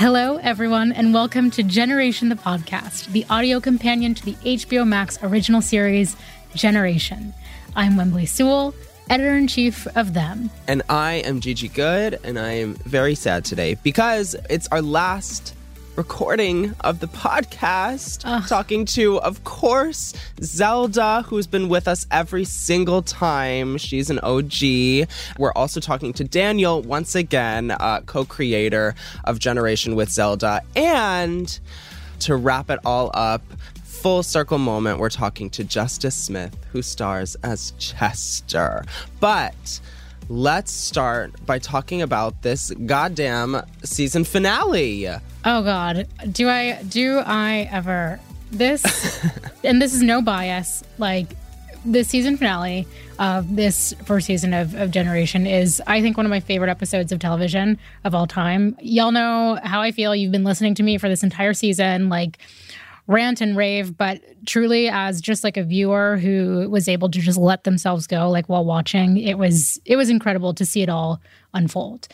Hello, everyone, and welcome to Generation the Podcast, the audio companion to the HBO Max original series, Generation. I'm Whembley Sewell, editor in chief of Them. And I am Gigi Goode, and I am very sad today because it's our last recording of the podcast. Talking to, of course, Zelda, who's been with us every single time. She's an OG. We're also talking to Daniel, once again, uh, co creator of Generation with Zelda. And to wrap it all up, full circle moment, we're talking to Justice Smith, who stars as Chester. But let's start by talking about this goddamn season finale. Oh God, do I do I ever this? and this is no bias. Like the season finale of this first season of, of Generation is, I think, one of my favorite episodes of television of all time. Y'all know how I feel. You've been listening to me for this entire season, like rant and rave, but truly as just like a viewer who was able to just let themselves go, like while watching, it was it was incredible to see it all unfold.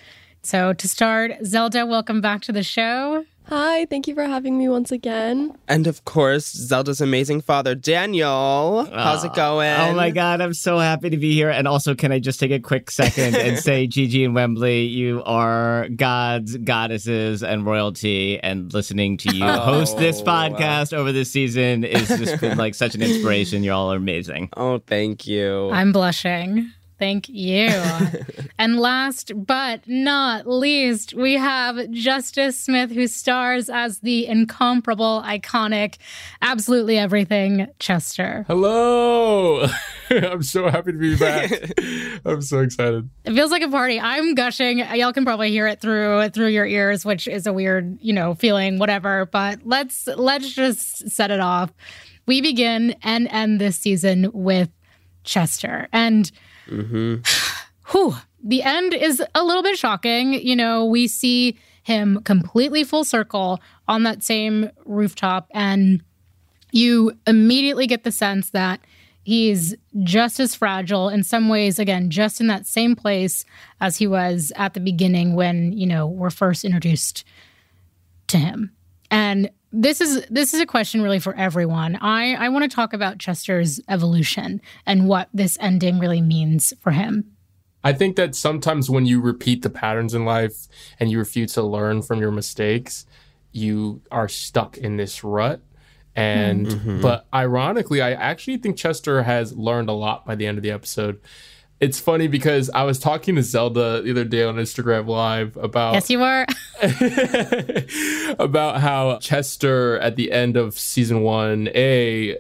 So to start, Zelda, welcome back to the show. Hi, thank you for having me once again. And of course, Zelda's amazing father, Daniel. How's it going? Oh my God, I'm so happy to be here. And also, can I just take a quick second and say, Gigi and Whembley, you are gods, goddesses, and royalty. And listening to you oh. host this Oh. podcast over this season is just been like such an inspiration. You all are amazing. Oh, thank you. I'm blushing. Thank you. and last but not least, we have Justice Smith, who stars as the incomparable, iconic, absolutely everything Chester. Hello! I'm so happy to be back. I'm so excited. It feels like a party. I'm gushing. Y'all can probably hear it through through your ears, which is a weird, you know, feeling, whatever. But let's let's just set it off. We begin and end this season with Chester. And Mm-hmm. whew, the end is a little bit shocking. You know, we see him completely full circle on that same rooftop, and you immediately get the sense that he's just as fragile in some ways, again, just in that same place as he was at the beginning when, you know, we're first introduced to him. And this is this is a question really for everyone. I I want to talk about Chester's evolution and what this ending really means for him. I think that sometimes when you repeat the patterns in life and you refuse to learn from your mistakes, you are stuck in this rut. And mm-hmm. but ironically, I actually think Chester has learned a lot by the end of the episode. It's funny because I was talking to Zelda the other day on Instagram Live about Yes, you are. about how Chester at the end of season one A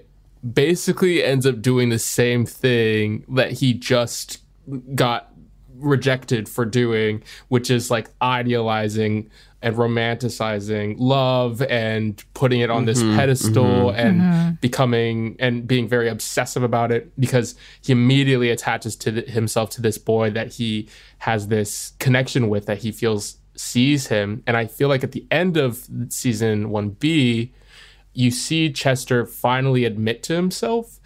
basically ends up doing the same thing that he just got rejected for doing, which is like idealizing and romanticizing love and putting it on this mm-hmm. pedestal mm-hmm. and mm-hmm. becoming and being very obsessive about it because he immediately attaches to th- himself to this boy that he has this connection with that he feels sees him. And i feel like at the end of season 1b you see chester finally admit to himself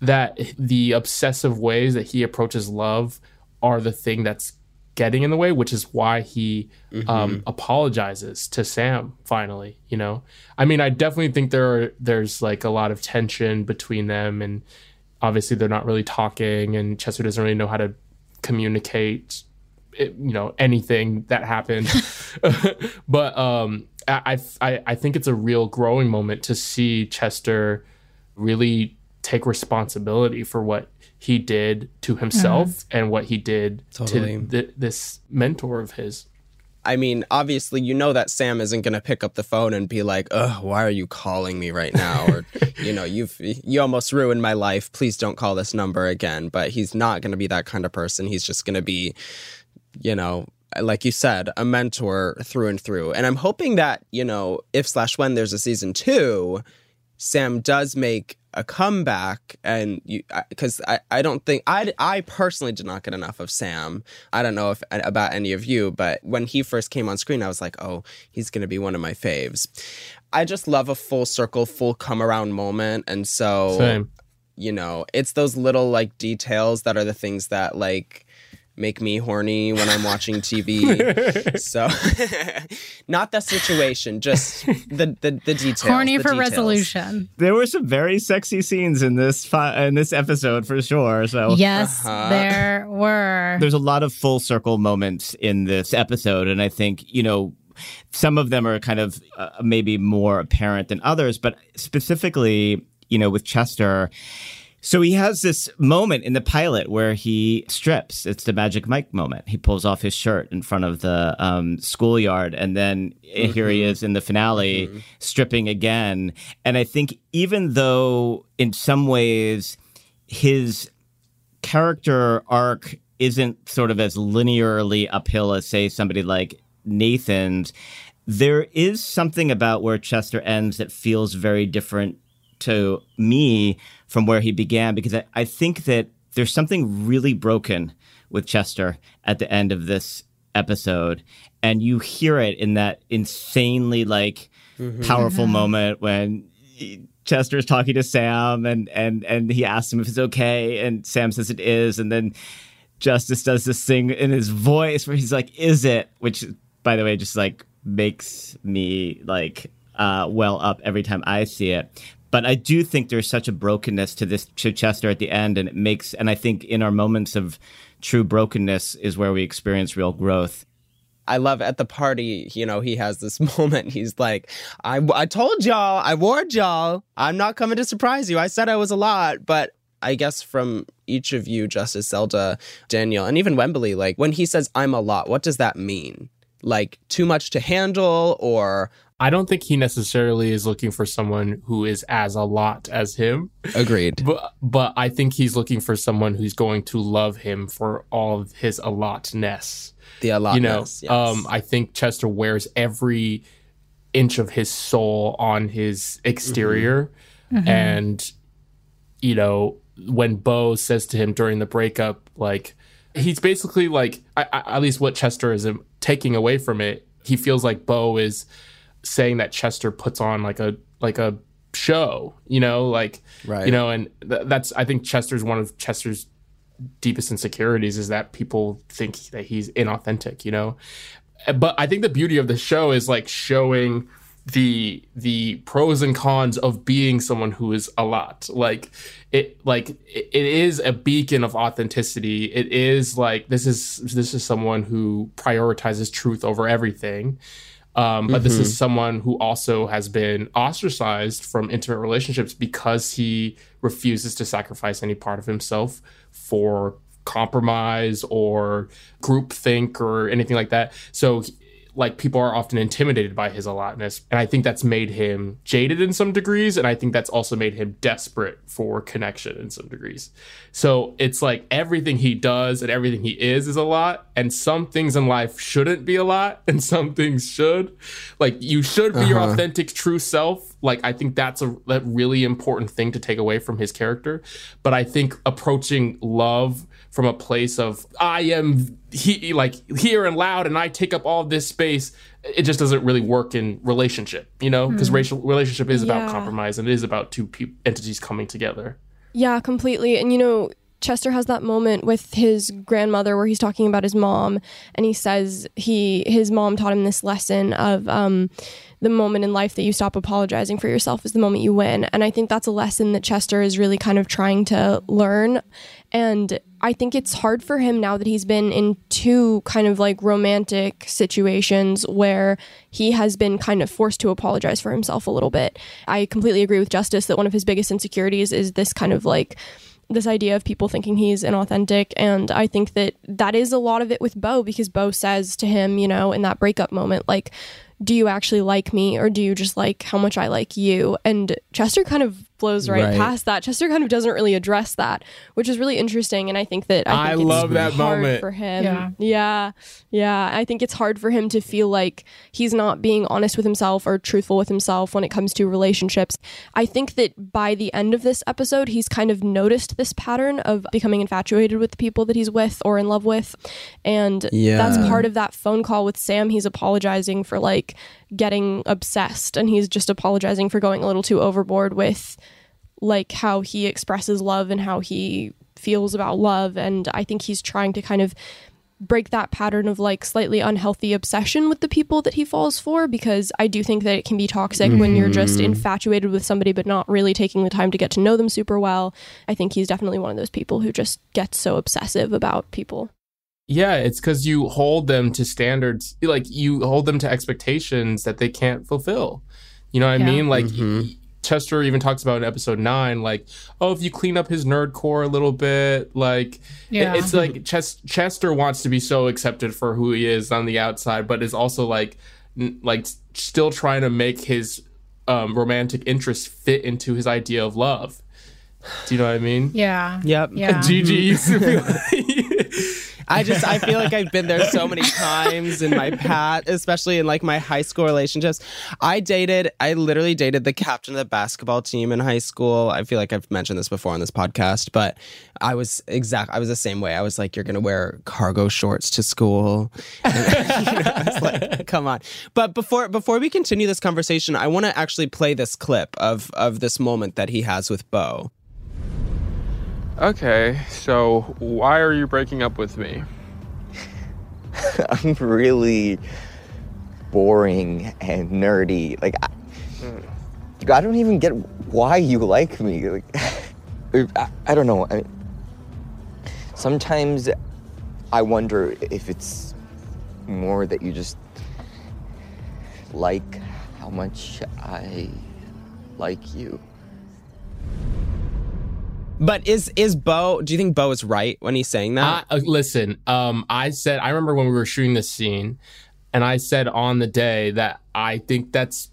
that the obsessive ways that he approaches love are the thing that's getting in the way, which is why he um, apologizes to Sam finally. You know, I mean, I definitely think there are there's like a lot of tension between them, and obviously they're not really talking, and Chester doesn't really know how to communicate. It, you know anything that happened, but um, I, I I think it's a real growing moment to see Chester really take responsibility for what he did to himself uh-huh. and what he did Totally. to th- this mentor of his. I mean, obviously, you know that Sam isn't going to pick up the phone and be like, "Ugh, why are you calling me right now?" Or, you know, you've you almost ruined my life. Please don't call this number again. But he's not going to be that kind of person. He's just going to be, you know, like you said, a mentor through and through. And I'm hoping that you know, if slash when there's a season two, Sam does make a comeback and you because I, I don't think I, I personally did not get enough of sam i don't know if about any of you but when he first came on screen i was like oh he's gonna be one of my faves i just love a full circle full come around moment and so Same. you know, it's those little like details that are the things that like make me horny when I'm watching TV. so, not the situation, just the the, the details. Horny the for details. resolution. There were some very sexy scenes in this fi- in this episode for sure. So Yes, Uh-huh. there were. there's a lot of full circle moments in this episode and i think you know some of them are kind of uh, maybe more apparent than others but specifically you know with chester so he has this moment in the pilot where he strips. It's the Magic Mike moment. He pulls off his shirt in front of the um, schoolyard, and then eh, here he mm-hmm. is in the finale, mm-hmm. stripping again. And I think even though in some ways his character arc isn't sort of as linearly uphill as say somebody like Nathan's, there is something about where Chester ends that feels very different to me from where he began because I, I think that there's something really broken with Chester at the end of this episode. And you hear it in that insanely like powerful moment when Chester's talking to Sam and and and he asks him if it's okay. And Sam says it is. And then Justice does this thing in his voice where he's like is it? Which by the way just like makes me like uh well up every time I see it but I do think there's such a brokenness to this to Chester at the end and it makes and I think in our moments of true brokenness is where we experience real growth I love at the party, you know, he has this moment. He's like, I, I told y'all, I warned y'all, I'm not coming to surprise you. I said I was a lot, but I guess from each of you, Justice Zelda, Daniel, and even Whembley, like when he says I'm a lot, what does that mean? Like too much to handle or I don't think he necessarily is looking for someone who is as a lot as him. agreed? But but I think he's looking for someone who's going to love him for all of his allotness. The a lot. you know, yes. um, I think Chester wears every inch of his soul on his exterior, and you know when Bo says to him during the breakup, like he's basically like, I, I, at least what Chester is um, taking away from it, he feels like Bo is saying that Chester puts on like a like a show, you know, like Right. you know, and th- that's I think Chester's one of Chester's deepest insecurities is that people think that he's inauthentic, you know. Eh, but I think the beauty of the show is like showing the the pros and cons of being someone who is a lot. Like it like it, it is a beacon of authenticity. It is like this is this is someone who prioritizes truth over everything. Um, but this is someone who also has been ostracized from intimate relationships because he refuses to sacrifice any part of himself for compromise or groupthink or anything like that. So, like, people are often intimidated by his allotness. And I think that's made him jaded in some degrees. And I think that's also made him desperate for connection in some degrees. So, it's like everything he does and everything he is is a lot. And some things in life shouldn't be a lot, and some things should. Like, you should be your uh-huh. authentic, true self. Like, I think that's a, a really important thing to take away from his character. But I think approaching love from a place of I am he like here and loud and I take up all this space. It just doesn't really work in relationship, you know, because racial relationship is about compromise and it is about two pe- entities coming together. Yeah, completely. And you know, Chester has that moment with his grandmother where he's talking about his mom and he says he his mom taught him this lesson of um the moment in life that you stop apologizing for yourself is the moment you win. And I think that's a lesson that Chester is really kind of trying to learn. And I think it's hard for him now that he's been in two kind of like romantic situations where he has been kind of forced to apologize for himself a little bit. I completely agree with Justice that one of his biggest insecurities is this kind of like this idea of people thinking he's inauthentic and i think that that is a lot of it with bo because bo says to him you know in that breakup moment like do you actually like me or do you just like how much i like you and chester kind of blows right, Right. past that chester kind of doesn't really address that which is really interesting and i think that i, I think it's love that hard moment. for him Yeah. yeah yeah i think it's hard for him to feel like he's not being honest with himself or truthful with himself when it comes to relationships i think that by the end of this episode he's kind of noticed this pattern of becoming infatuated with the people that he's with or in love with and Yeah. that's part of that phone call with sam he's apologizing for like getting obsessed and he's just apologizing for going a little too overboard with like how he expresses love and how he feels about love. And I think he's trying to kind of break that pattern of like slightly unhealthy obsession with the people that he falls for because I do think that it can be toxic mm-hmm. when you're just mm-hmm. infatuated with somebody but not really taking the time to get to know them super well. I think he's definitely one of those people who just gets so obsessive about people. Yeah, it's because you hold them to standards, like you hold them to expectations that they can't fulfill. You know what yeah. I mean? Like mm-hmm. Chester even talks about in episode nine, like, oh, if you clean up his nerd core a little bit, like, yeah. it's like Ches- Chester wants to be so accepted for who he is on the outside, but is also like, n- like still trying to make his um, romantic interests fit into his idea of love. Do you know what I mean? Yeah. Yep. Yeah. Gigi I just I feel like I've been there so many times in my past, especially in like my high school relationships. I dated, I literally dated the captain of the basketball team in high school. I feel like I've mentioned this before on this podcast, but I was exact. I was the same way. I was like, you're gonna wear cargo shorts to school. And, you know, like, come on. But before before we continue this conversation, I want to actually play this clip of of this moment that he has with Bo. Okay, so why are you breaking up with me? I'm really boring and nerdy. Like, I, hmm. I don't even get why you like me. Like, I, I don't know. I mean, sometimes I wonder if it's more that you just like how much I like you. But is is Bo? Do you think Bo is right when he's saying that? Uh, listen, um, I said I remember when we were shooting this scene, and I said on the day that I think that's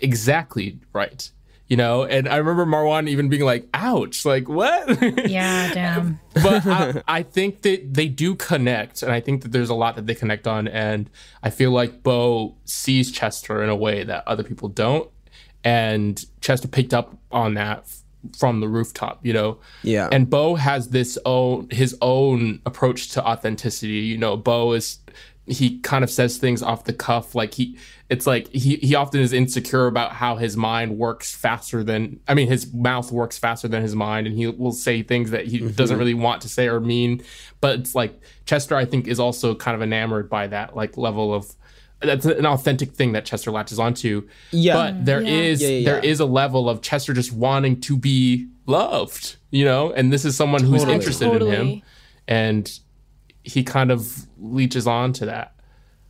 exactly right. You know, and I remember Marwan even being like, "Ouch!" Like what? Yeah, damn. but I, I, think that they do connect, and I think that there's a lot that they connect on, and I feel like Bo sees Chester in a way that other people don't, and Chester picked up on that from the rooftop, you know? Yeah. And Bo has this own his own approach to authenticity. You know, Bo is he kind of says things off the cuff like he it's like he he often is insecure about how his mind works faster than I mean his mouth works faster than his mind and he will say things that he mm-hmm. doesn't really want to say or mean but it's like Chester I think is also kind of enamored by that like level of that's an authentic thing that Chester latches onto. Yeah. But there yeah. is yeah, yeah, there is a level of Chester just wanting to be loved, you know, and this is someone totally. who's interested totally. in him. And he kind of leeches on to that.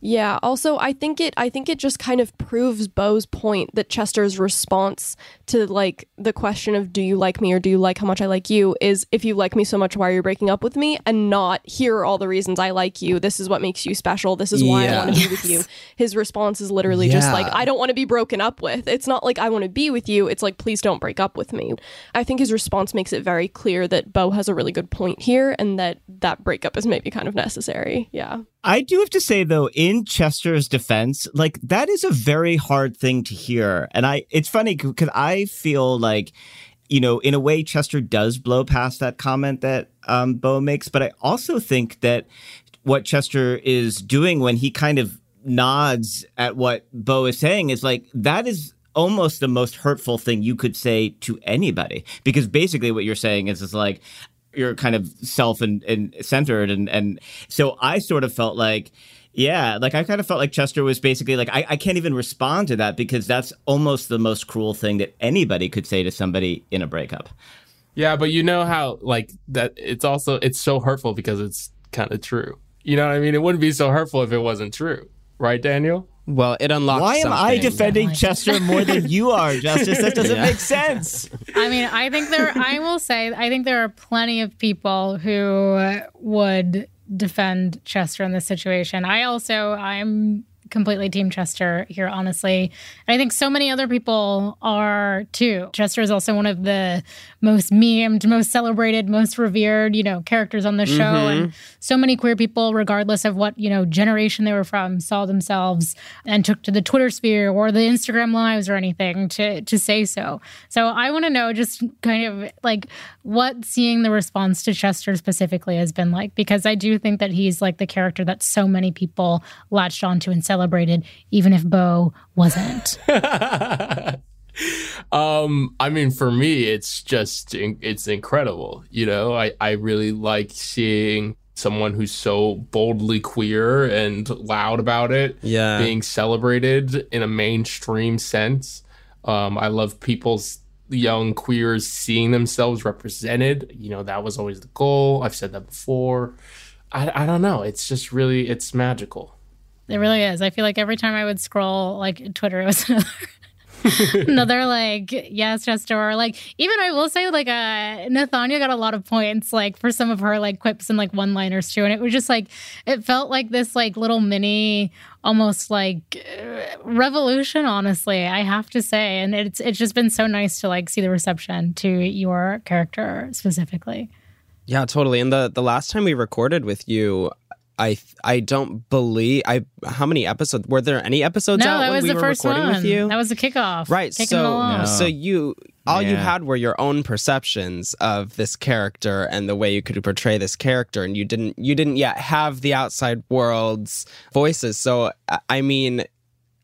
Yeah, also I think it I think it just kind of proves Bo's point that Chester's response to like the question of do you like me or do you like how much I like you is if you like me so much why are you breaking up with me and not here are all the reasons I like you. This is what makes you special. This is why yeah. I want to be with you. His response is literally yeah. just like I don't want to be broken up with. It's not like I want to be with you. It's like please don't break up with me. I think his response makes it very clear that Bo has a really good point here and that that breakup is maybe kind of necessary. Yeah. I do have to say though, in Chester's defense, like that is a very hard thing to hear. And I, it's funny because I feel like, you know, in a way, Chester does blow past that comment that um, Bo makes. But I also think that what Chester is doing when he kind of nods at what Bo is saying is like, that is almost the most hurtful thing you could say to anybody because basically what you're saying is is like you're kind of self and, and centered and and so I sort of felt like yeah, like I kind of felt like Chester was basically like I, I can't even respond to that because that's almost the most cruel thing that anybody could say to somebody in a breakup. Yeah, but you know how like that it's also it's so hurtful because it's kind of true. You know what I mean? It wouldn't be so hurtful if it wasn't true. Right, Daniel? Well, it unlocks. Why am something. I defending Chester more than you are, Justice? That doesn't yeah. make sense. I mean, I think there. I will say, I think there are plenty of people who would defend Chester in this situation. I also, I'm completely Team Chester here, honestly. And I think so many other people are too. Chester is also one of the most memed, most celebrated, most revered, you know, characters on the show. Mm-hmm. And so many queer people, regardless of what, you know, generation they were from, saw themselves and took to the Twitter sphere or the Instagram lives or anything to to say so. So I want to know just kind of like what seeing the response to Chester specifically has been like, because I do think that he's like the character that so many people latched onto and celebrated, even if Bo wasn't. um, I mean, for me, it's just it's incredible. You know, I I really like seeing someone who's so boldly queer and loud about it Yeah. being celebrated in a mainstream sense. Um, I love people's young queers seeing themselves represented. You know, that was always the goal. I've said that before. I, I don't know. It's just really, it's magical. It really is. I feel like every time I would scroll like Twitter, it was another, like yes, Chester. Or like even I will say like uh Nathania got a lot of points like for some of her like quips and like one liners too, and it was just like it felt like this like little mini almost like uh, revolution honestly i have to say and it's it's just been so nice to like see the reception to your character specifically Yeah, totally. And the the last time we recorded with you, I I don't believe I how many episodes were there any episodes no out that when was we the were first recording one with you? that was the kickoff Right. Kicking So along. No. so you all you had were your own perceptions of this character and the way you could portray this character and you didn't you didn't yet have the outside world's voices. So I- I mean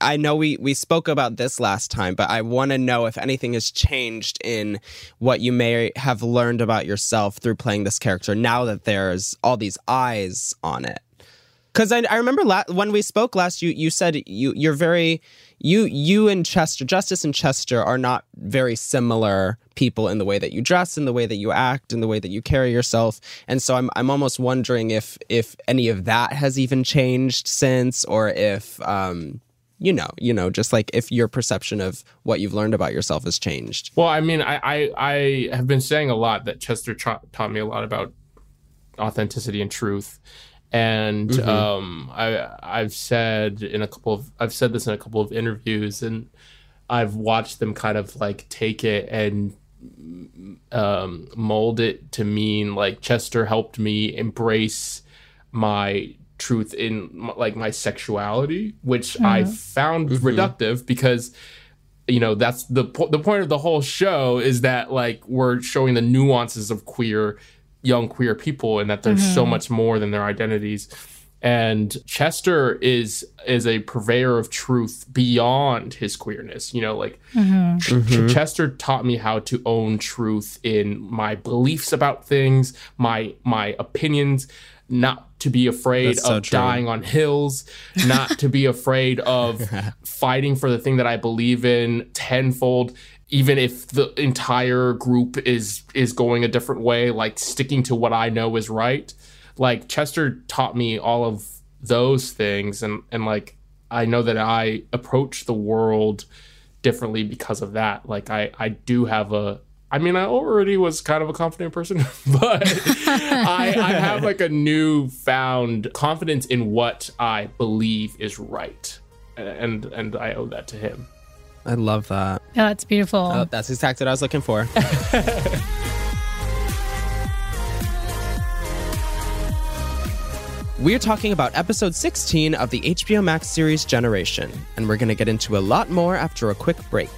I know we we spoke about this last time, but I want to know if anything has changed in what you may have learned about yourself through playing this character now that there's all these eyes on it. Because I, I remember la- when we spoke last, you you said you you're very you you and Chester Justice and Chester are not very similar people in the way that you dress, in the way that you act, in the way that you carry yourself, and so I'm I'm almost wondering if if any of that has even changed since, or if um you know you know just like if your perception of what you've learned about yourself has changed. Well, I mean, I, I, I have been saying a lot that Chester tra- taught me a lot about authenticity and truth. And um, I, I've said in a couple of, I've said this in a couple of interviews, and I've watched them kind of like take it and um, mold it to mean like Chester helped me embrace my truth in like my sexuality, which I mm-hmm. found mm-hmm. reductive because you know that's the po- the point of the whole show is that like we're showing the nuances of queer young queer people and that there's so mm-hmm. much more than their identities. And Chester is is a purveyor of truth beyond his queerness you know like Ch- Ch- Chester taught me how to own truth in my beliefs about things my my opinions not to be afraid so of true. dying on hills not to be afraid of fighting for the thing that I believe in tenfold even if the entire group is is going a different way like sticking to what I know is right like Chester taught me all of those things and and like I know that I approach the world differently because of that like I I do have a I mean I already was kind of a confident person but I I have like a newfound confidence in what I believe is right and and I owe that to him I love that. yeah that's beautiful Oh, that's exactly what I was looking for. We're talking about episode 16 of the HBO Max series Generation, and we're going to get into a lot more after a quick break.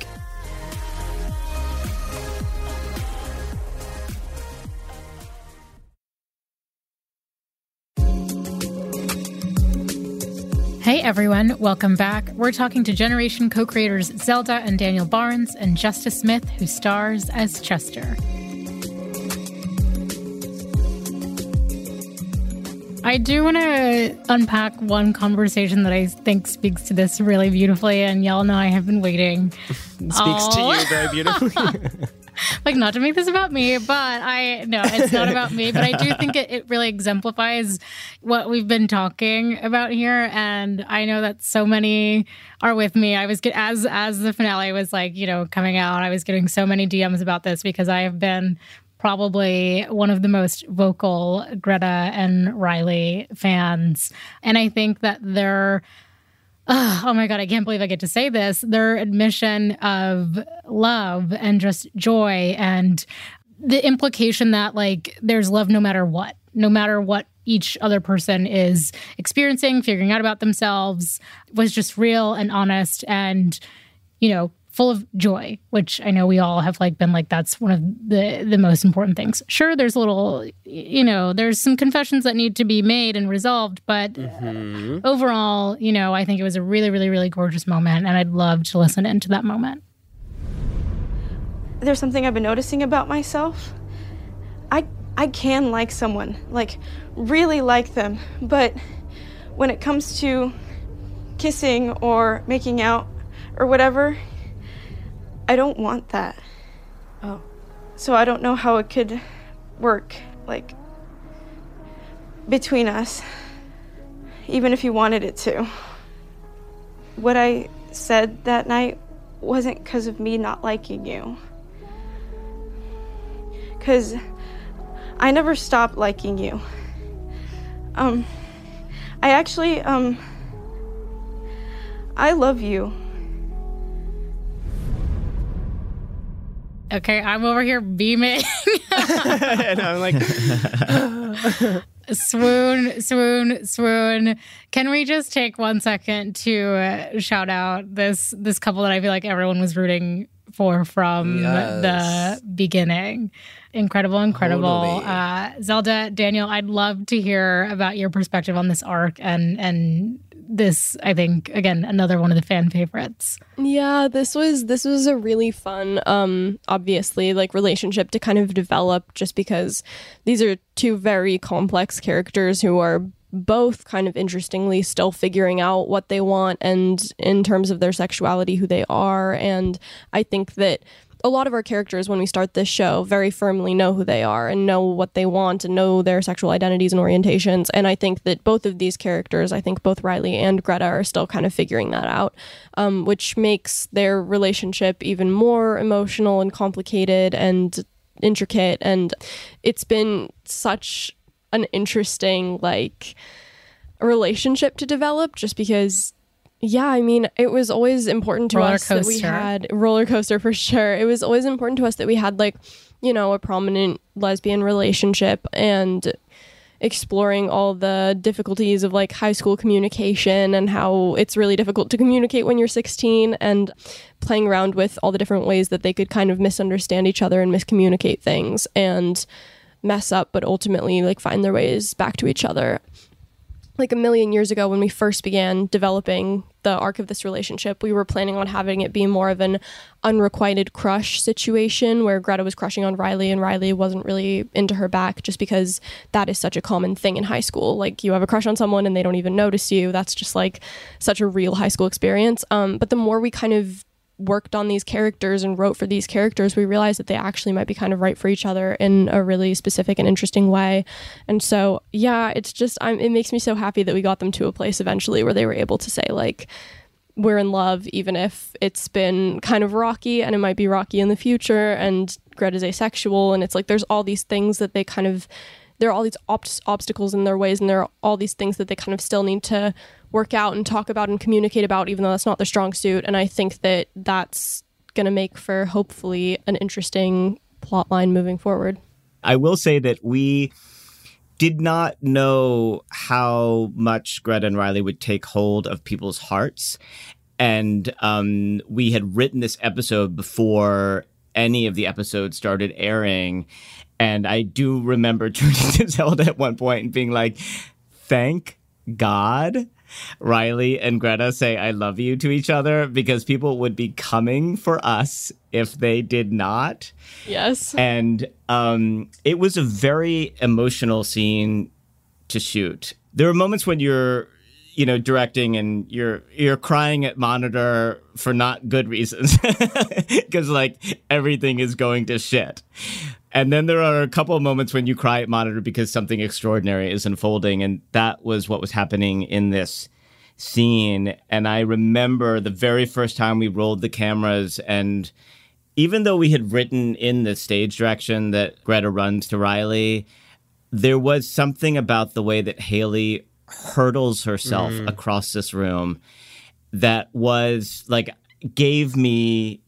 Everyone, welcome back. We're talking to Generation co creators Zelda and Daniel Barnz and Justice Smith, who stars as Chester. I do want to unpack one conversation that I think speaks to this really beautifully, and y'all know I have been waiting. It speaks to you very beautifully. like not to make this about me, but I no, it's not about me. But I do think it, it really exemplifies what we've been talking about here, and I know that so many are with me. I was get as as the finale was like you know coming out, I was getting so many DMs about this because I have been probably one of the most vocal Greta and Riley fans, and I think that they're Ah, oh my god, I can't believe I get to say this. Their admission of love and just joy and the implication that like there's love no matter what, no matter what each other person is experiencing, figuring out about themselves was just real and honest and you know, full of joy, which I know we all have like been like that's one of the the most important things. Sure, there's a little you know, there's some confessions that need to be made and resolved, but mm-hmm. overall, you know, I think it was a really really really gorgeous moment and I'd love to listen into that moment. there's something I've been noticing about myself. I I can like someone, like really like them, but when it comes to kissing or making out or whatever, I don't want that. Oh. So I don't know how it could work like between us even if you wanted it to. What I said that night wasn't because of me not liking you. Because I never stopped liking you. Um, I actually, um, I love you. Okay, I'm over here beaming. and I'm like, swoon, swoon, swoon. Can we just take one second to uh, shout out this this couple that I feel like everyone was rooting for from Yes. the beginning? Incredible, incredible. Totally. Uh, Zelda, Daniel, I'd love to hear about your perspective on this arc and and this. I think again another one of the fan favorites. Yeah, this was this was a really fun um obviously like relationship to kind of develop just because these are two very complex characters who are both kind of interestingly still figuring out what they want and in terms of their sexuality who they are and I think that a lot of our characters when we start this show very firmly know who they are and know what they want and know their sexual identities and orientations. And i think that both of these characters i think both riley and greta are still kind of figuring that out um, which makes their relationship even more emotional and complicated and intricate. And it's been such an interesting like relationship to develop just because yeah, I mean, it was always important to Roller us that we had roller coaster for sure. It was always important to us that we had like, you know, a prominent lesbian relationship and exploring all the difficulties of like high school communication and how it's really difficult to communicate when you're 16 and playing around with all the different ways that they could kind of misunderstand each other and miscommunicate things and mess up but ultimately like find their ways back to each other like a million years ago when we first began developing the arc of this relationship, we were planning on having it be more of an unrequited crush situation where Greta was crushing on Riley and Riley wasn't really into her back just because that is such a common thing in high school. Like you have a crush on someone and they don't even notice you. That's just like such a real high school experience. Um, but the more we kind of worked on these characters and wrote for these characters, we realized that they actually might be kind of right for each other in a really specific and interesting way. And so, yeah, it's just I'm, it makes me so happy that we got them to a place eventually where they were able to say like we're in love even if it's been kind of rocky and it might be rocky in the future and Greta's asexual and it's like there's all these things that they kind of there are all these ob- obstacles in their ways and there are all these things that they kind of still need to work out and talk about and communicate about even though that's not their strong suit and i think that that's going to make for hopefully an interesting plot line moving forward I will say that we did not know how much Greta and Riley would take hold of people's hearts. And um, we had written this episode before any of the episodes started airing. And I do remember turning to Zelda at one point and being like, thank God Riley and Greta say I love you to each other because people would be coming for us if they did not yes and um, it was a very emotional scene to shoot. There are moments when you're, you know, directing and you're you're crying at monitor for not good reasons because like everything is going to shit. And then there are a couple of moments when you cry at monitor because something extraordinary is unfolding, and that was what was happening in this scene. And I remember the very first time we rolled the cameras and even though we had written in the stage direction that Greta runs to Riley, there was something about the way that Haley hurdles herself mm. across this room that was like gave me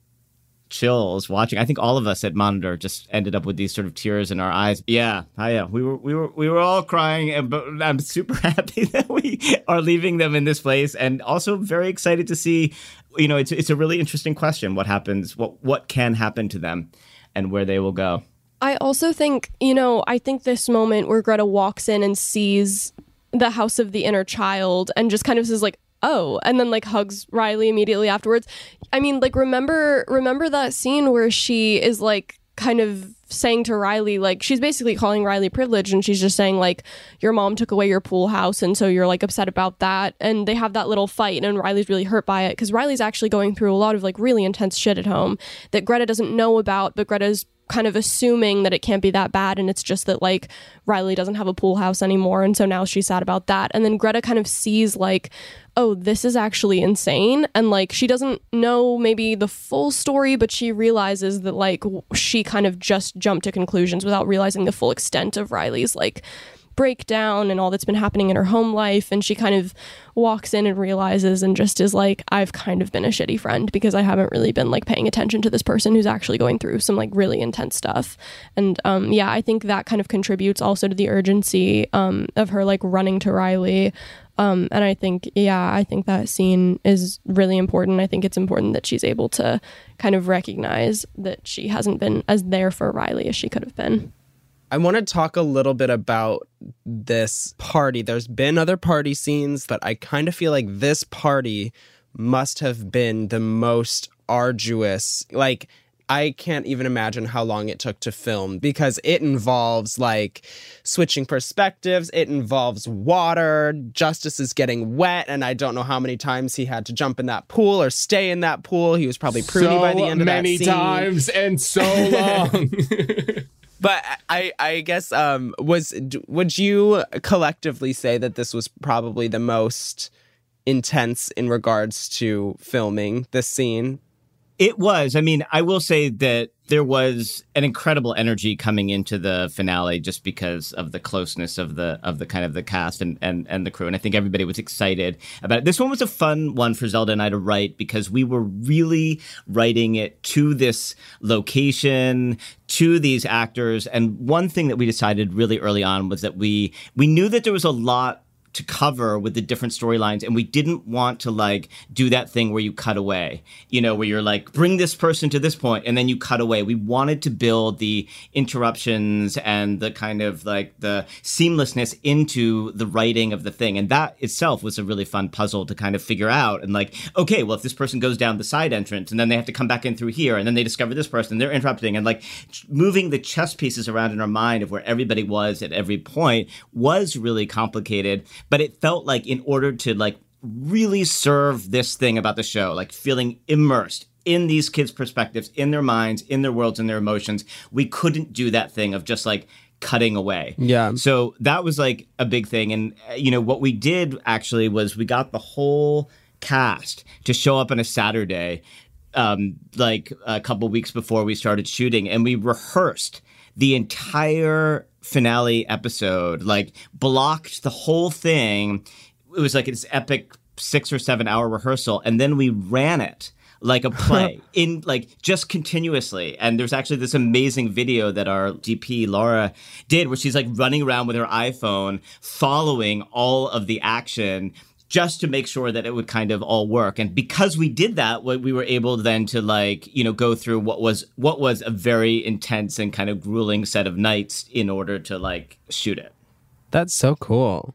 chills watching. I think all of us at Monitor just ended up with these sort of tears in our eyes. Yeah, oh, yeah, we were we were we were all crying, and but I'm super happy that we are leaving them in this place, and also very excited to see. You know, it's it's a really interesting question. What happens? What what can happen to them, and where they will go. I also think, you know, I think this moment where Greta walks in and sees the house of the inner child and just kind of says like oh, and then like hugs Riley immediately afterwards. I mean, like remember remember that scene where she is like kind of saying to Riley, like, she's basically calling Riley privileged and she's just saying, like, your mom took away your pool house. And so you're like upset about that. And they have that little fight and Riley's really hurt by it because Riley's actually going through a lot of like really intense shit at home that Greta doesn't know about, but Greta's kind of assuming that it can't be that bad and it's just that like Riley doesn't have a pool house anymore and so now she's sad about that. And then Greta kind of sees like oh this is actually insane. And like she doesn't know maybe the full story but she realizes that like she kind of just jumped to conclusions without realizing the full extent of Riley's like breakdown and all that's been happening in her home life and she kind of walks in and realizes and just is like I've kind of been a shitty friend because I haven't really been like paying attention to this person who's actually going through some like really intense stuff and um yeah I think that kind of contributes also to the urgency um of her like running to Riley um, and I think, yeah, I think that scene is really important. I think it's important that she's able to kind of recognize that she hasn't been as there for Riley as she could have been. I want to talk a little bit about this party. There's been other party scenes, but I kind of feel like this party must have been the most arduous. Like, I can't even imagine how long it took to film because it involves like switching perspectives. It involves water. Justice is getting wet, and I don't know how many times he had to jump in that pool or stay in that pool. He was probably pruny so by the end of that many times and so long. But I, I guess, um, was would you collectively say that this was probably the most intense in regards to filming this scene? It was. I mean, I will say that there was an incredible energy coming into the finale just because of the closeness of the of the kind of the cast and and, and the crew. And I think everybody was excited about it. This one was a fun one for Zelda and I to write because we were really writing it to this location, to these actors. And one thing that we decided really early on was that we we knew that there was a lot to cover with the different storylines and we didn't want to like do that thing where you cut away you know where you're like bring this person to this point and then you cut away. We wanted to build the interruptions and the kind of like the seamlessness into the writing of the thing and that itself was a really fun puzzle to kind of figure out and like okay well if this person goes down the side entrance and then they have to come back in through here and then they discover this person they're interrupting and like moving the chess pieces around in our mind of where everybody was at every point was really complicated but it felt like in order to like really serve this thing about the show, like feeling immersed in these kids' perspectives, in their minds, in their worlds, in their emotions, we couldn't do that thing of just like cutting away. Yeah. So that was like a big thing. And, uh, you know, what we did actually was we got the whole cast to show up on a Saturday, um, like a couple weeks before we started shooting, and we rehearsed the entire finale episode, like blocked the whole thing. It was like this epic six or seven hour rehearsal, and then we ran it like a play in like just continuously. And there's actually this amazing video that our DP Laura did where she's like running around with her iPhone following all of the action just to make sure that it would kind of all work. And because we did that, we were able then to like, you know, go through what was what was a very intense and kind of grueling set of nights in order to like shoot it. That's so cool.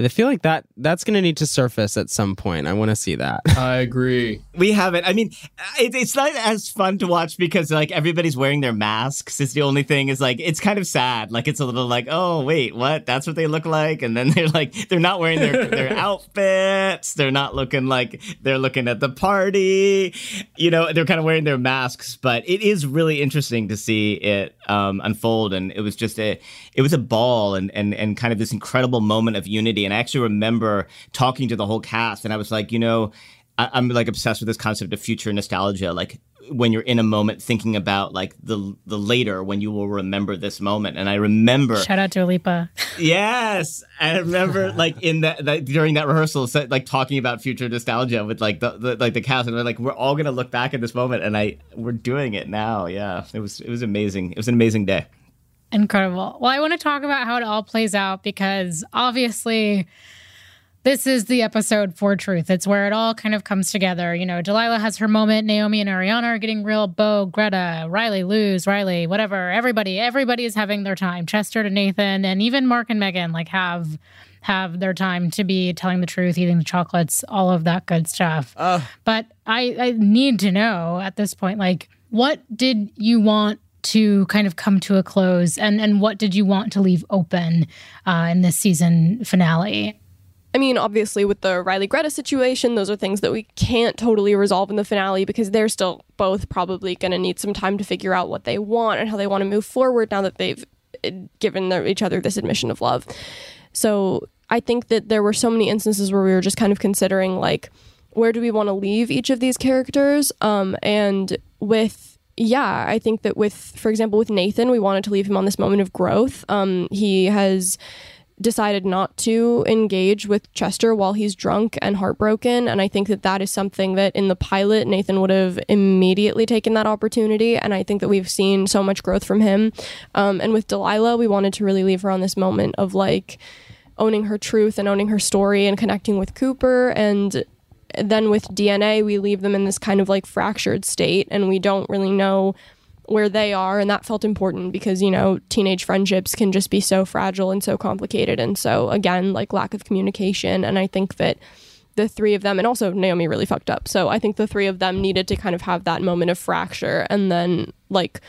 I feel like that that's going to need to surface at some point. I want to see that. I agree. We haven't. I mean, it, it's not as fun to watch because like everybody's wearing their masks. It's the only thing is like it's kind of sad. Like it's a little like, oh wait, what? That's what they look like, and then they're like they're not wearing their their outfits. They're not looking like they're looking at the party. You know, they're kind of wearing their masks. But it is really interesting to see it um, unfold, and it was just a it was a ball and and and kind of this incredible moment of unity. And I actually remember talking to the whole cast, and I was like, you know, I, I'm like obsessed with this concept of future nostalgia, like when you're in a moment thinking about like the the later when you will remember this moment. And i remember shout out to alipa yes! I remember like in that, that, during that rehearsal like talking about future nostalgia with like the, the, like the cast and we're like we're all gonna look back at this moment and i we're doing it now. Yeah. It was it was amazing. It was an amazing day incredible well i want to talk about how it all plays out because obviously this is the episode for truth. It's where it all kind of comes together. You know, Delilah has her moment. Naomi and Ariana are getting real. Bo, Greta, Riley, Luz, Riley, whatever. Everybody, everybody is having their time. Chester to Nathan, and even Mark and Megan like have have their time to be telling the truth, eating the chocolates, all of that good stuff. Uh, but I, I need to know at this point, like, what did you want to kind of come to a close, and and what did you want to leave open uh, in this season finale? I mean, obviously, with the Riley Greta situation, those are things that we can't totally resolve in the finale because they're still both probably going to need some time to figure out what they want and how they want to move forward now that they've eh, given their, each other this admission of love. So I think that there were so many instances where we were just kind of considering, like, where do we want to leave each of these characters? Um, and with yeah, I think that with, for example, with Nathan, we wanted to leave him on this moment of growth. Um, he has decided not to engage with Chester while he's drunk and heartbroken. And I think that that is something that in the pilot, Nathan would have immediately taken that opportunity. And I think that we've seen so much growth from him. Um, and with Delilah, we wanted to really leave her on this moment of like owning her truth and owning her story and connecting with Cooper. And then with DNA, we leave them in this kind of like fractured state and we don't really know where they are and that felt important because you know teenage friendships can just be so fragile and so complicated and so again like lack of communication and i think that the three of them and also naomi really fucked up so i think the three of them needed to kind of have that moment of fracture and then like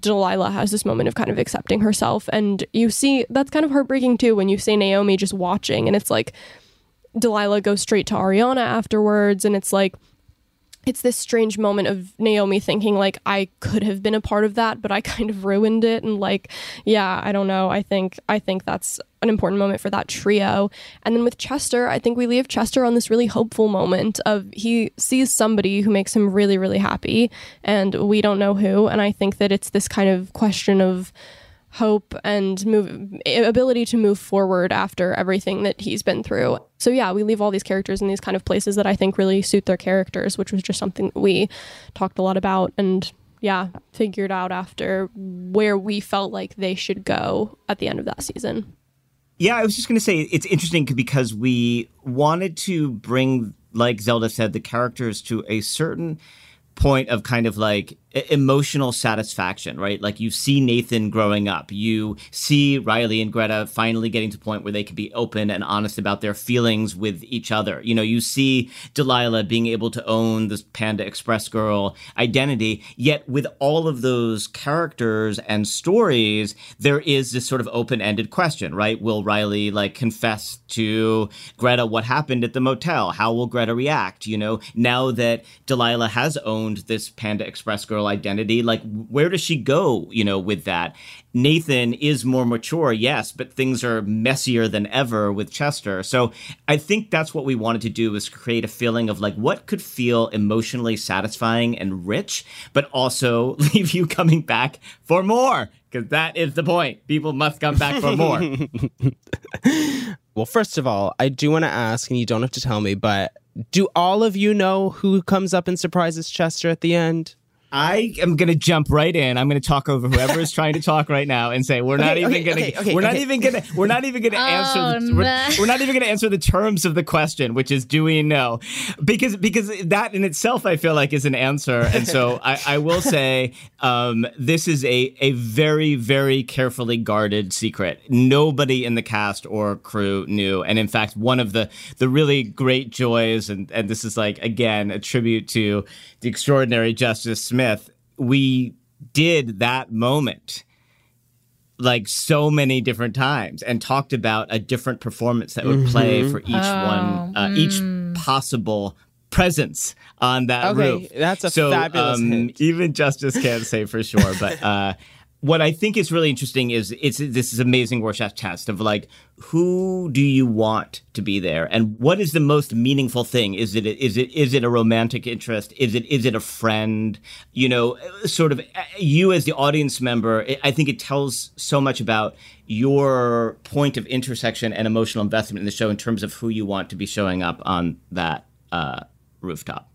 Delilah has this moment of kind of accepting herself. And you see, that's kind of heartbreaking too when you say Naomi just watching, and it's like Delilah goes straight to Ariana afterwards, and it's like, it's this strange moment of Naomi thinking like I could have been a part of that, but I kind of ruined it. And like, yeah, I don't know. I think I think that's an important moment for that trio. And then with Chester, I think we leave Chester on this really hopeful moment of he sees somebody who makes him really, really happy, and we don't know who. And I think that it's this kind of question of hope and move ability to move forward after everything that he's been through. So yeah, we leave all these characters in these kind of places that I think really suit their characters, which was just something that we talked a lot about and yeah, figured out after where we felt like they should go at the end of that season. Yeah, I was just going to say it's interesting because we wanted to bring like Zelda said the characters to a certain point of kind of like emotional satisfaction, right? Like you see Nathan growing up, you see Riley and Greta finally getting to the point where they can be open and honest about their feelings with each other. You know, you see Delilah being able to own this Panda Express girl identity, yet with all of those characters and stories, there is this sort of open-ended question, right? Will Riley like confess to Greta what happened at the motel? How will Greta react? You know, now that Delilah has owned this Panda Express girl identity like where does she go you know with that? Nathan is more mature yes but things are messier than ever with chester. So i think that's what we wanted to do is create a feeling of like what could feel emotionally satisfying and rich but also leave you coming back for more because that is the point. People must come back for more. Well first of all i do want to ask and you don't have to tell me but do all of you know who comes up and surprises Chester at the end? I am going to jump right in. I'm going to talk over whoever is trying to talk right now and say we're not Okay, even okay, going to okay, okay, we're not even going to we're not even going to answer Oh, the, we're, no. we're not even going to answer the terms of the question, which is do we know? Because because that in itself I feel like is an answer. And so I, I will say um, this is a a very very carefully guarded secret. Nobody in the cast or crew knew. And in fact, one of the the really great joys and and this is like again a tribute to the extraordinary Justice Smith we did that moment like so many different times and talked about a different performance that would play for each one uh, each possible presence on that Okay, roof. that's a so, fabulous um, even justice can't say for sure but uh what I think is really interesting is it's this is amazing Rorschach test of like who do you want to be there? And what is the most meaningful thing? Is it is it is it a romantic interest? Is it is it a friend? You know sort of you as the audience member I think it tells so much about your point of intersection and emotional investment in the show in terms of who you want to be showing up on that uh, rooftop.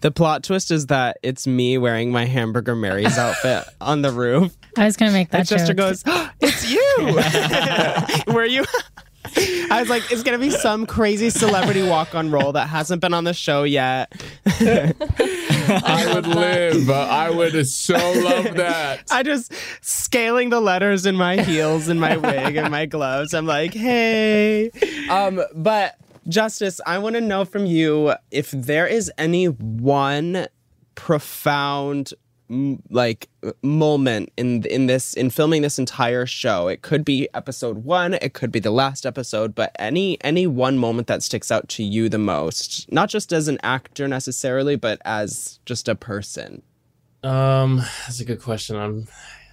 The plot twist is that it's me wearing my Hamburger Mary's outfit on the roof. I was going to make that And Chester joke. goes, "It's you. Were you? I was like, it's gonna be some crazy celebrity walk on role that hasn't been on the show yet. I would live. I would so love that. I just scaling the letters in my heels and my wig and my gloves. I'm like, hey. Um, but Justice, I want to know from you if there is any one profound like moment in in this in filming this entire show. It could be episode 1 it could be the last episode but any any one moment that sticks out to you the most not just as an actor necessarily but as just a person. Um that's a good question. I'm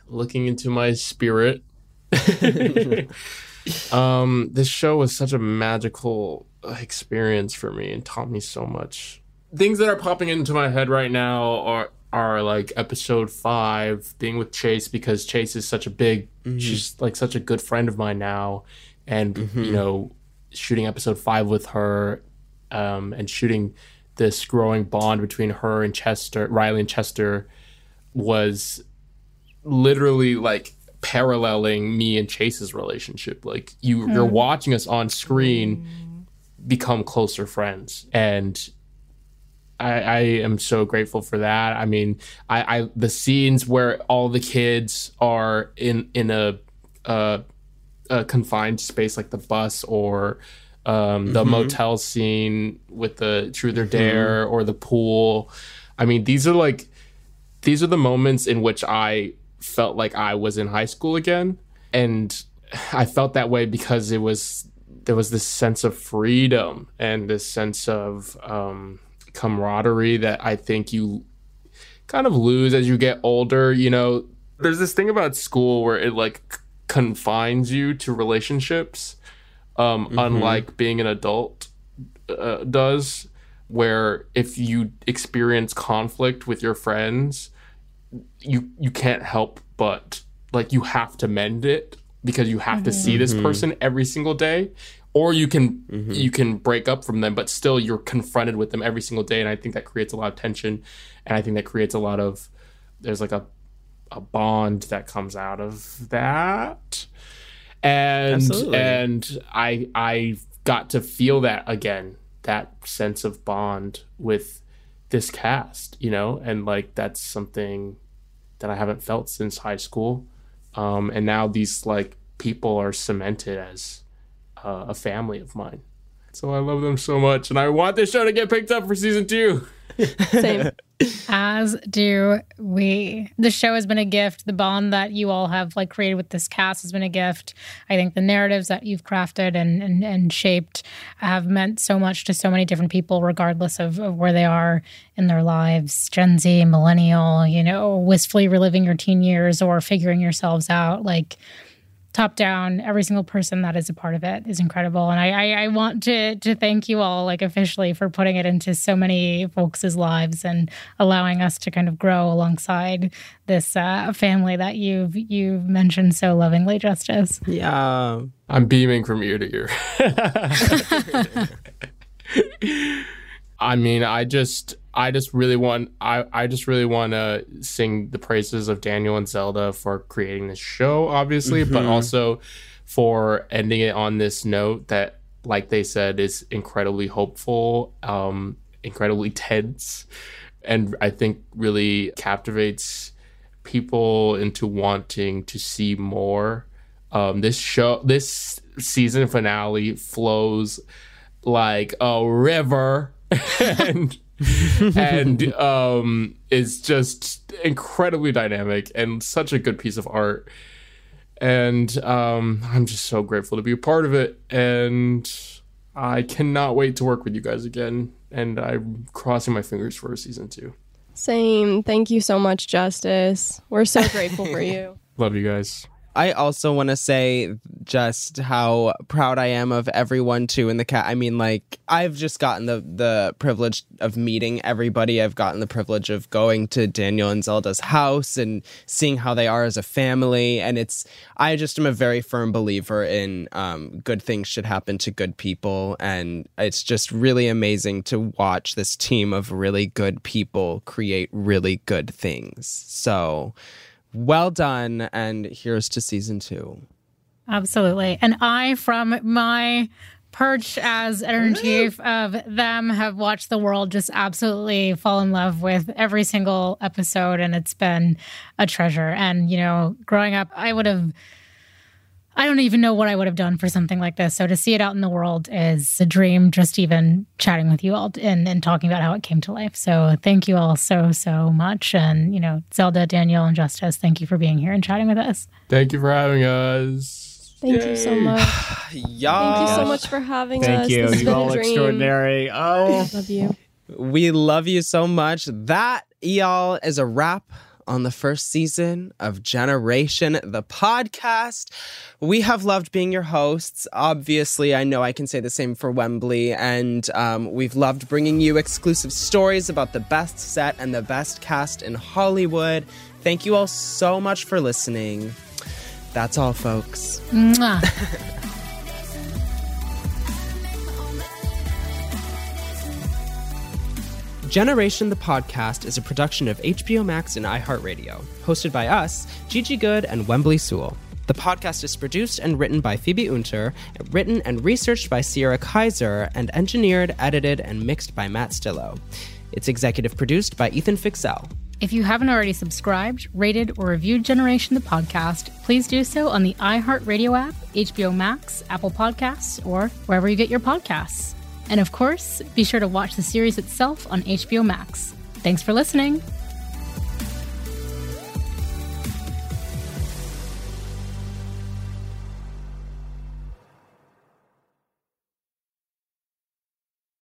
looking into my spirit. Um this show was such a magical experience for me and taught me so much things that are popping into my head right now are are like episode five being with Chase because Chase is such a big, mm-hmm. she's like such a good friend of mine now, and mm-hmm. you know, shooting episode five with her, um, and shooting this growing bond between her and Chester, Riley and Chester, was literally like paralleling me and Chase's relationship. Like you, mm. you're watching us on screen become closer friends, and I, I, am so grateful for that. I mean, I, I, the scenes where all the kids are in in a, a, a confined space like the bus or um, the mm-hmm. motel scene with the truth or mm-hmm. dare mm-hmm. or the pool. I mean, these are like these are the moments in which I felt like I was in high school again, and I felt that way because it was there was this sense of freedom and this sense of um, camaraderie that I think you kind of lose as you get older. You know, there's this thing about school where it like c- confines you to relationships, um, mm-hmm. unlike being an adult uh, does, where if you experience conflict with your friends, you you can't help but like you have to mend it because you have mm-hmm. to see this mm-hmm. person every single day or you can mm-hmm. you can break up from them but still you're confronted with them every single day and i think that creates a lot of tension and i think that creates a lot of there's like a a bond that comes out of that and Absolutely. and i i got to feel that again that sense of bond with this cast you know and like that's something that i haven't felt since high school um and now these like people are cemented as uh, a family of mine. So I love them so much, and I want this show to get picked up for season two. Same. As do we. The show has been a gift. The bond that you all have like created with this cast has been a gift. I think the narratives that you've crafted and and, and shaped have meant so much to so many different people, regardless of, of where they are in their lives. Gen Z, millennial, you know, wistfully reliving your teen years or figuring yourselves out. Like top down every single person that is a part of it is incredible. And I, I, I want to to thank you all like officially for putting it into so many folks' lives and allowing us to kind of grow alongside this uh, family that you've you've mentioned so lovingly justice. Yeah. I'm beaming from ear to ear. I mean i just I just really want I, I just really want to sing the praises of Daniel and Zelda for creating this show, obviously, mm-hmm. but also for ending it on this note that, like they said, is incredibly hopeful, um, incredibly tense, and I think really captivates people into wanting to see more. Um, this show, this season finale flows like a river. and and um, is just incredibly dynamic and such a good piece of art. And um, I'm just so grateful to be a part of it. And I cannot wait to work with you guys again. And I'm crossing my fingers for a season two. Same. Thank you so much, Justice. We're so grateful for you. Love you guys. I also want to say just how proud I am of everyone too in the cat. I mean, like I've just gotten the the privilege of meeting everybody. I've gotten the privilege of going to Daniel and Zelda's house and seeing how they are as a family. And it's I just am a very firm believer in um, good things should happen to good people, and it's just really amazing to watch this team of really good people create really good things. So well done, and here's to season two. Absolutely. And I, from my perch as editor in chief of them, have watched the world just absolutely fall in love with every single episode. And it's been a treasure. And, you know, growing up, I would have. I don't even know what I would have done for something like this. So to see it out in the world is a dream, just even chatting with you all and, and talking about how it came to life. So thank you all so, so much. And, you know, Zelda, Daniel, and Justice, thank you for being here and chatting with us. Thank you for having us. Thank you so much. Y'all. Thank you so much for having Thank us. you. This You're all dream. extraordinary. Oh. Love you. We love you so much. That, y'all, is a wrap on the first season of Generation, the podcast. We have loved being your hosts. Obviously, I know I can say the same for Whembley, and um, we've loved bringing you exclusive stories about the best set and the best cast in Hollywood. Thank you all so much for listening. That's all, folks. Generation the Podcast is a production of HBO Max and iHeartRadio, hosted by us, Gigi Goode and Whembley Sewell. The podcast is produced and written by Phoebe Unter, written and researched by Sierra Kaiser, and engineered, edited, and mixed by Matt Stillo. It's executive produced by Ethan Fixell. If you haven't already subscribed, rated, or reviewed Generation the Podcast, please do so on the iHeartRadio app, HBO Max, Apple Podcasts, or wherever you get your podcasts. And of course, be sure to watch the series itself on HBO Max. Thanks for listening.